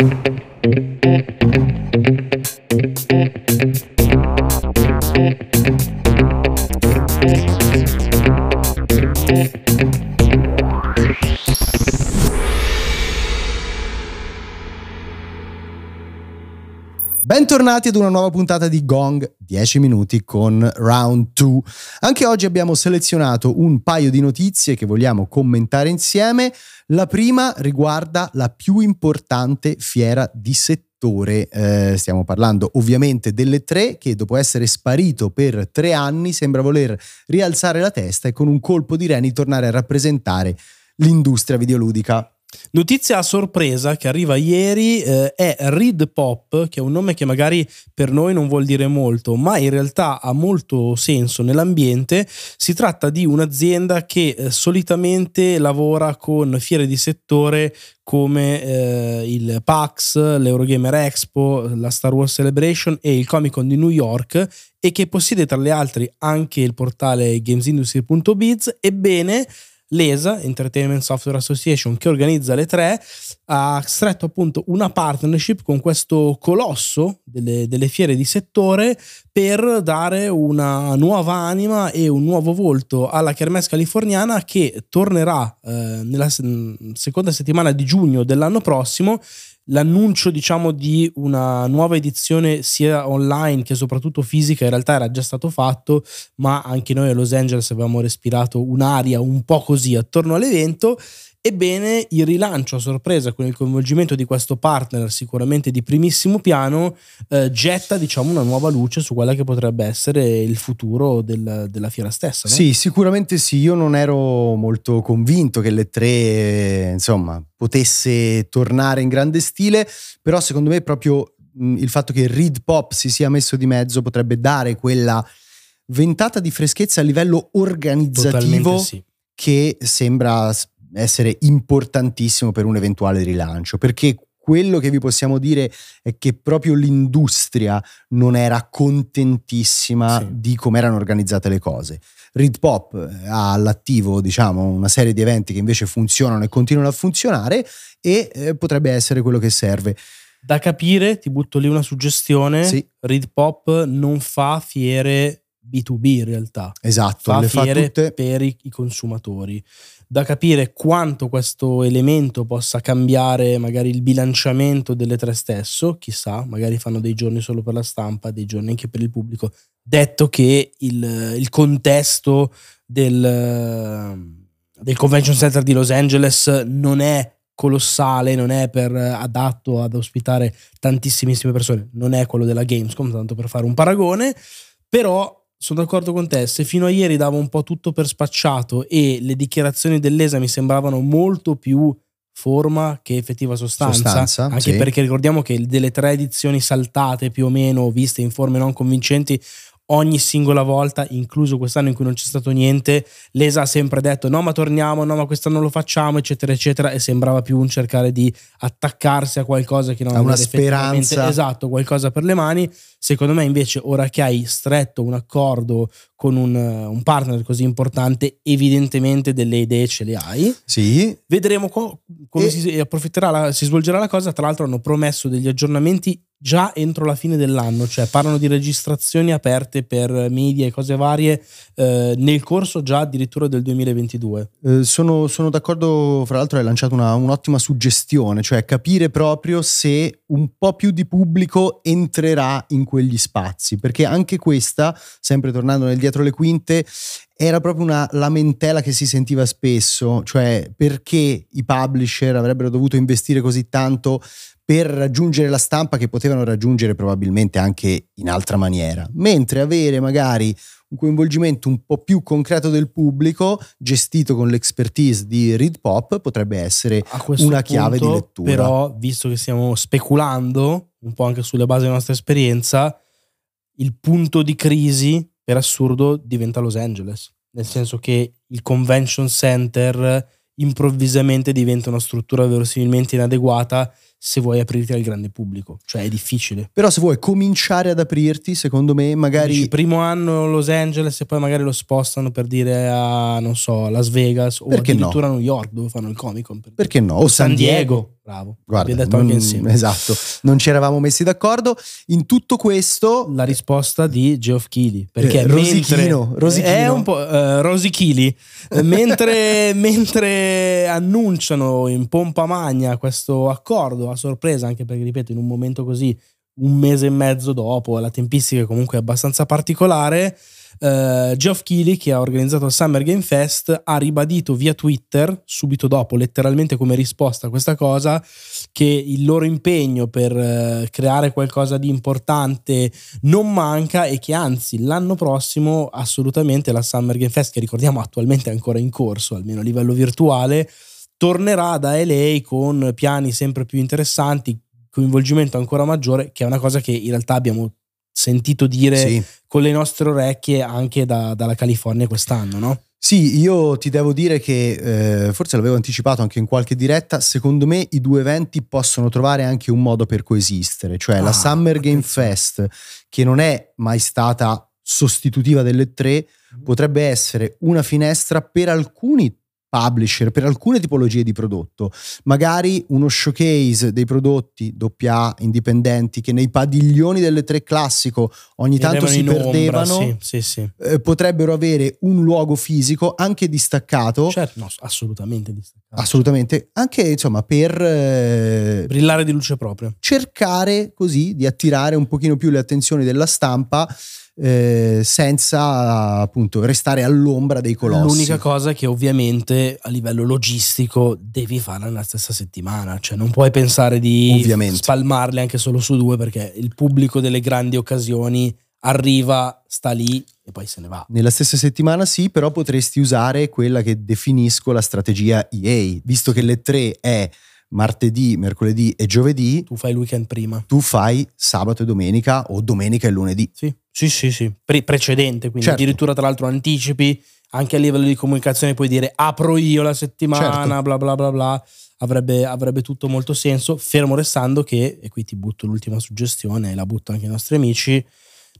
thank you. Bentornati ad una nuova puntata di Gong 10 minuti con Round 2. Anche oggi abbiamo selezionato un paio di notizie che vogliamo commentare insieme. La prima riguarda la più importante fiera di settore. Eh, stiamo parlando ovviamente delle tre che dopo essere sparito per tre anni sembra voler rialzare la testa e con un colpo di reni tornare a rappresentare l'industria videoludica. Notizia a sorpresa che arriva ieri eh, è Reed Pop, che è un nome che magari per noi non vuol dire molto, ma in realtà ha molto senso nell'ambiente. Si tratta di un'azienda che eh, solitamente lavora con fiere di settore come eh, il PAX, l'Eurogamer Expo, la Star Wars Celebration e il Comic Con di New York e che possiede tra le altre anche il portale gamesindustry.biz. Ebbene, l'ESA, Entertainment Software Association, che organizza le tre, ha stretto appunto una partnership con questo colosso delle, delle fiere di settore per dare una nuova anima e un nuovo volto alla Kermesse californiana che tornerà eh, nella seconda settimana di giugno dell'anno prossimo l'annuncio diciamo di una nuova edizione sia online che soprattutto fisica in realtà era già stato fatto ma anche noi a Los Angeles avevamo respirato un'aria un po' così attorno all'evento Ebbene, il rilancio a sorpresa con il coinvolgimento di questo partner, sicuramente di primissimo piano, eh, getta diciamo, una nuova luce su quella che potrebbe essere il futuro del, della fiera stessa. No? Sì, sicuramente sì. Io non ero molto convinto che le tre, insomma, potesse tornare in grande stile, però secondo me proprio il fatto che Reed Pop si sia messo di mezzo potrebbe dare quella ventata di freschezza a livello organizzativo che sembra essere importantissimo per un eventuale rilancio, perché quello che vi possiamo dire è che proprio l'industria non era contentissima sì. di come erano organizzate le cose. Read Pop eh, ha all'attivo, diciamo, una serie di eventi che invece funzionano e continuano a funzionare e eh, potrebbe essere quello che serve. Da capire, ti butto lì una suggestione, sì. Read Pop non fa fiere B2B in realtà. Esatto, fa le fiere fa tutte... per i, i consumatori da capire quanto questo elemento possa cambiare magari il bilanciamento delle tre stesso, chissà, magari fanno dei giorni solo per la stampa, dei giorni anche per il pubblico, detto che il, il contesto del, del Convention Center di Los Angeles non è colossale, non è per, adatto ad ospitare tantissime persone, non è quello della Gamescom, tanto per fare un paragone, però sono d'accordo con te, se fino a ieri davo un po' tutto per spacciato e le dichiarazioni dell'ESA mi sembravano molto più forma che effettiva sostanza, sostanza anche sì. perché ricordiamo che delle tre edizioni saltate più o meno, viste in forme non convincenti, ogni singola volta, incluso quest'anno in cui non c'è stato niente, l'ESA ha sempre detto no ma torniamo, no ma quest'anno lo facciamo, eccetera, eccetera, e sembrava più un cercare di attaccarsi a qualcosa che non ha una speranza. Esatto, qualcosa per le mani. Secondo me invece ora che hai stretto un accordo con un, un partner così importante, evidentemente delle idee ce le hai. Sì. Vedremo co- come e... si approfitterà, la, si svolgerà la cosa. Tra l'altro hanno promesso degli aggiornamenti già entro la fine dell'anno, cioè parlano di registrazioni aperte per media e cose varie eh, nel corso già addirittura del 2022. Eh, sono, sono, d'accordo, fra l'altro hai lanciato una, un'ottima suggestione, cioè capire proprio se un po' più di pubblico entrerà in quegli spazi, perché anche questa, sempre tornando nel dietro le quinte, era proprio una lamentela che si sentiva spesso, cioè perché i publisher avrebbero dovuto investire così tanto per raggiungere la stampa che potevano raggiungere probabilmente anche in altra maniera, mentre avere magari un coinvolgimento un po' più concreto del pubblico, gestito con l'expertise di Read Pop, potrebbe essere una chiave punto, di lettura. Però, visto che stiamo speculando, un po' anche sulle basi della nostra esperienza, il punto di crisi, per assurdo, diventa Los Angeles. Nel senso che il convention center improvvisamente diventa una struttura verosimilmente inadeguata se vuoi aprirti al grande pubblico, cioè è difficile. Però se vuoi cominciare ad aprirti, secondo me, magari... Dici, primo anno Los Angeles e poi magari lo spostano per dire a, non so, Las Vegas o Perché addirittura a New York dove fanno il Comic Con. per Perché no? O San Diego. Bravo, Guarda, detto non- anche insieme. Esatto, non ci eravamo messi d'accordo. In tutto questo, La risposta di Geoff Keighley perché Eh, Rosichino, Rosichino. è un po' eh, Rosichili Eh, mentre, mentre annunciano in pompa magna questo accordo a sorpresa anche perché ripeto in un momento così un mese e mezzo dopo la tempistica comunque è abbastanza particolare eh, Geoff Keighley che ha organizzato il Summer Game Fest ha ribadito via Twitter subito dopo letteralmente come risposta a questa cosa che il loro impegno per eh, creare qualcosa di importante non manca e che anzi l'anno prossimo assolutamente la Summer Game Fest che ricordiamo attualmente è ancora in corso almeno a livello virtuale tornerà da LA con piani sempre più interessanti coinvolgimento ancora maggiore che è una cosa che in realtà abbiamo sentito dire sì. con le nostre orecchie anche da- dalla California quest'anno no? Sì, io ti devo dire che eh, forse l'avevo anticipato anche in qualche diretta. Secondo me i due eventi possono trovare anche un modo per coesistere, cioè la Ah, Summer Game. Fest, che non è mai stata sostitutiva delle tre, potrebbe essere una finestra per alcuni publisher, per alcune tipologie di prodotto, magari uno showcase dei prodotti AA indipendenti che nei padiglioni delle tre classico ogni tanto si in ombra, perdevano sì, sì, sì. eh, potrebbero avere un luogo fisico anche distaccato Certo, no, assolutamente distaccato. assolutamente anche insomma per eh, brillare di luce propria cercare così di attirare un pochino più le attenzioni della stampa eh, senza appunto restare all'ombra dei colossi L'unica cosa che ovviamente a livello logistico devi farla nella stessa settimana, cioè non puoi pensare di Ovviamente. spalmarle anche solo su due perché il pubblico delle grandi occasioni arriva, sta lì e poi se ne va. nella stessa settimana sì, però potresti usare quella che definisco la strategia EA, visto che le tre è martedì, mercoledì e giovedì, Tu fai il weekend prima. tu fai sabato e domenica o domenica e lunedì. Sì, sì, sì, sì. Pre- precedente, quindi Certo. addirittura tra l'altro anticipi, anche a livello di comunicazione puoi dire apro io la settimana, Certo. bla bla bla bla. Avrebbe, avrebbe tutto molto senso, fermo restando che, e qui ti butto l'ultima suggestione, e la butto anche ai nostri amici,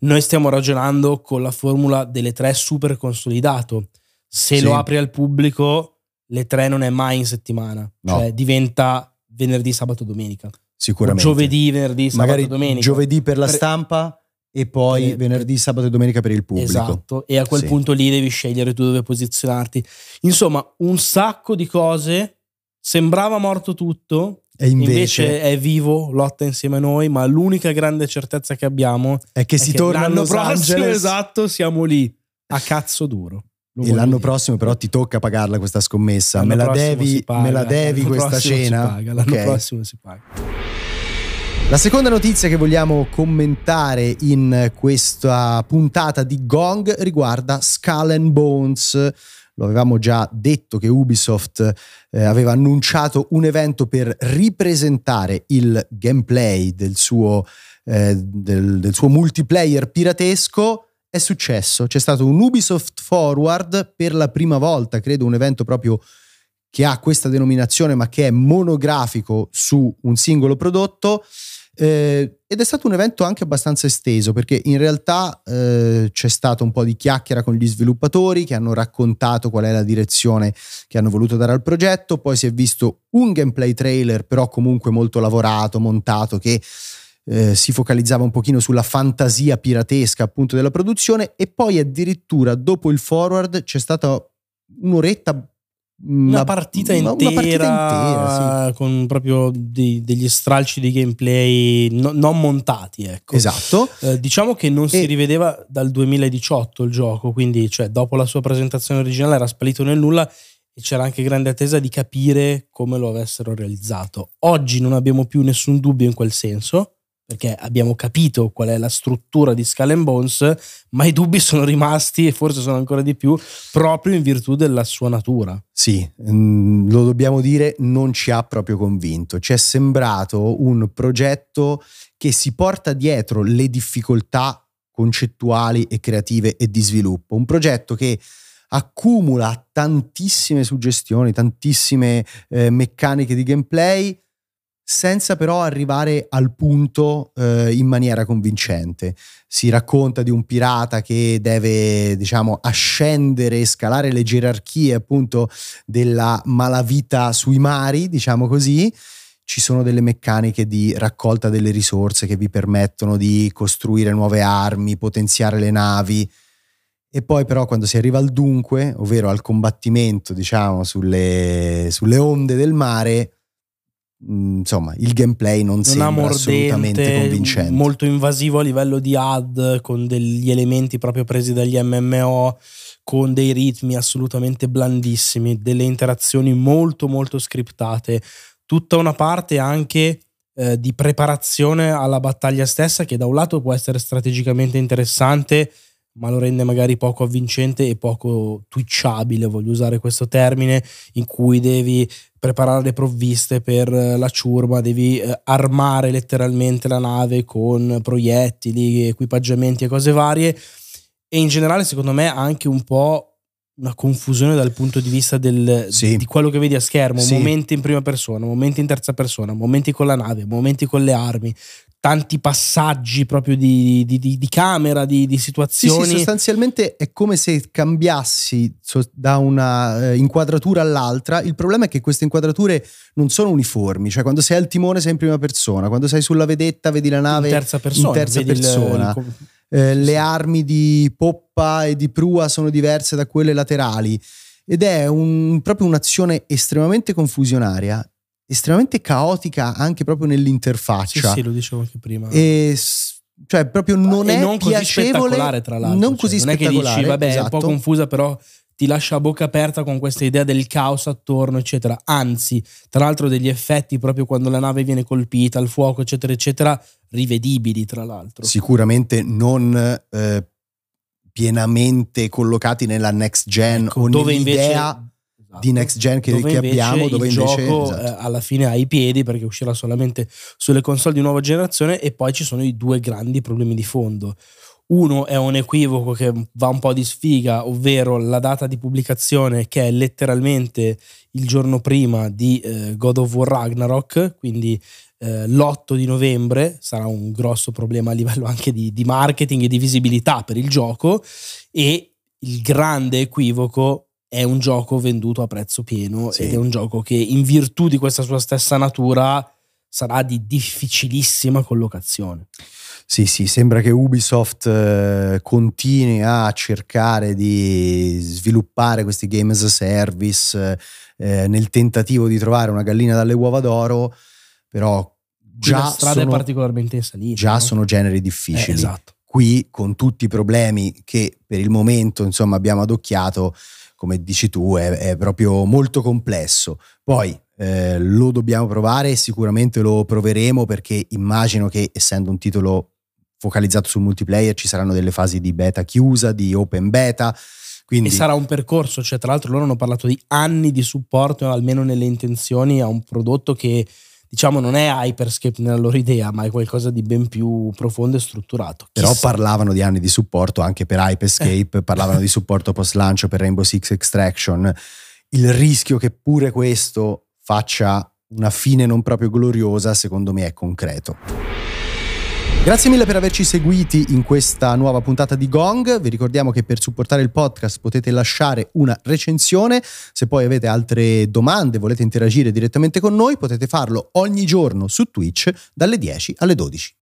noi stiamo ragionando con la formula delle tre super consolidato. Se Sì. lo apri al pubblico, le tre non è mai in settimana, No. cioè diventa venerdì, sabato, domenica. O Sicuramente. giovedì, venerdì, sabato, magari domenica. giovedì per la Per- stampa e poi Eh, venerdì, sabato e domenica per il pubblico. Esatto, e a quel Sì. punto lì devi scegliere tu dove posizionarti. Insomma, un sacco di cose. Sembrava morto tutto, E invece, invece, è vivo, lotta insieme a noi, ma l'unica grande certezza che abbiamo è che è si che torna a l'anno Los prossimo, Angeles esatto, siamo lì a cazzo duro. Lo e l'anno dire. prossimo però ti tocca pagarla questa scommessa. Me la devi, paga, me la devi questa cena. paga, l'anno Ok. prossimo si paga. La seconda notizia che vogliamo commentare in questa puntata di Gong riguarda Skull and Bones. Lo avevamo già detto che Ubisoft eh, aveva annunciato un evento per ripresentare il gameplay del suo, eh, del, del suo multiplayer piratesco. È successo, c'è stato un Ubisoft Forward per la prima volta, credo un evento proprio che ha questa denominazione ma che è monografico su un singolo prodotto eh, ed è stato un evento anche abbastanza esteso perché in realtà eh, c'è stato un po' di chiacchiera con gli sviluppatori che hanno raccontato qual è la direzione che hanno voluto dare al progetto, poi si è visto un gameplay trailer però comunque molto lavorato, montato che eh, si focalizzava un pochino sulla fantasia piratesca appunto della produzione. E poi addirittura dopo il forward c'è stata un'oretta Una partita intera, una partita intera, sì. con proprio di- degli stralci di gameplay no- non montati, ecco. Esatto. Eh, diciamo che non si E- rivedeva dal 2018 il gioco, quindi cioè, dopo la sua presentazione originale era spalito nel nulla e c'era anche grande attesa di capire come lo avessero realizzato. Oggi non abbiamo più nessun dubbio in quel senso, perché abbiamo capito qual è la struttura di Skull and Bones, ma i dubbi sono rimasti e forse sono ancora di più proprio in virtù della sua natura. Sì, mm, lo dobbiamo dire, non ci ha proprio convinto. Ci è sembrato un progetto che si porta dietro le difficoltà concettuali e creative e di sviluppo. Un progetto che accumula tantissime suggestioni, tantissime eh, meccaniche di gameplay senza però arrivare al punto eh, in maniera convincente. Si racconta di un pirata che deve, diciamo, ascendere e scalare le gerarchie appunto della malavita sui mari, diciamo così. Ci sono delle meccaniche di raccolta delle risorse che vi permettono di costruire nuove armi, potenziare le navi. E poi però quando si arriva al dunque, ovvero al combattimento, diciamo, sulle, sulle onde del mare, insomma il gameplay non, non sembra mordente, assolutamente convincente. molto invasivo a livello di ad con degli elementi proprio presi dagli MMO con dei ritmi assolutamente blandissimi delle interazioni molto molto scriptate. Tutta una parte anche eh, di preparazione alla battaglia stessa che da un lato può essere strategicamente interessante ma lo rende magari poco avvincente e poco twitchabile, voglio usare questo termine, in cui devi preparare le provviste per eh, la ciurma, devi eh, armare letteralmente la nave con proiettili, equipaggiamenti e cose varie. E in generale, secondo me, anche un po' una confusione dal punto di vista del, sì. di quello che vedi a schermo, sì. momenti in prima persona, momenti in terza persona, momenti con la nave, momenti con le armi, tanti passaggi proprio di, di, di, di camera, di, situazioni. Sì, sì, sostanzialmente è come se cambiassi da una eh, inquadratura all'altra. Il problema è che queste inquadrature non sono uniformi, cioè quando sei al timone sei in prima persona, quando sei sulla vedetta vedi la nave in terza persona. In terza persona. Il, il... Eh, le armi di poppa e di prua sono diverse da quelle laterali ed è un, proprio un'azione estremamente confusionaria estremamente caotica anche proprio nell'interfaccia. Sì, sì, lo dicevo anche prima. E cioè proprio non e è non piacevole, spettacolare tra l'altro. Non così cioè, non è che dici, vabbè, esatto. è un po' esatto. confusa, però ti lascia a bocca aperta con questa idea del caos attorno, eccetera. Anzi, tra l'altro degli effetti proprio quando la nave viene colpita, il fuoco, eccetera, eccetera, rivedibili, tra l'altro. Sicuramente non eh, pienamente collocati nella next gen ecco, o dove invece. Di next gen che, che abbiamo, dove il invece gioco esatto. eh, alla fine ha i piedi perché uscirà solamente sulle console di nuova generazione e poi ci sono i due grandi problemi di fondo. Uno è un equivoco che va un po' di sfiga, ovvero la data di pubblicazione che è letteralmente il giorno prima di eh, God of War Ragnarok, quindi eh, l'8 di novembre sarà un grosso problema a livello anche di, di marketing e di visibilità per il gioco e il grande equivoco è un gioco venduto a prezzo pieno sì. ed è un gioco che in virtù di questa sua stessa natura sarà di difficilissima collocazione. Sì, sì, sembra che Ubisoft eh, continui a cercare di sviluppare questi game as a service eh, nel tentativo di trovare una gallina dalle uova d'oro, però già la strada sono, è particolarmente in salita. Già no? sono generi difficili. Eh, esatto. Qui con tutti i problemi che per il momento insomma abbiamo adocchiato, come dici tu, è, è proprio molto complesso. Poi eh, lo dobbiamo provare sicuramente lo proveremo perché immagino che essendo un titolo focalizzato sul multiplayer ci saranno delle fasi di beta chiusa, di open beta. Quindi... E sarà un percorso, cioè tra l'altro loro hanno parlato di anni di supporto, almeno nelle intenzioni, a un prodotto che diciamo non è Hyperscape nella loro idea, ma è qualcosa di ben più profondo e strutturato. Chissà. Però parlavano di anni di supporto anche per Hyperscape, eh. parlavano di supporto post lancio per Rainbow Six Extraction. Il rischio che pure questo faccia una fine non proprio gloriosa, secondo me è concreto. Grazie mille per averci seguiti in questa nuova puntata di Gong. Vi ricordiamo che per supportare il podcast potete lasciare una recensione. Se poi avete altre domande, volete interagire direttamente con noi, potete farlo ogni giorno su Twitch dalle 10 alle 12.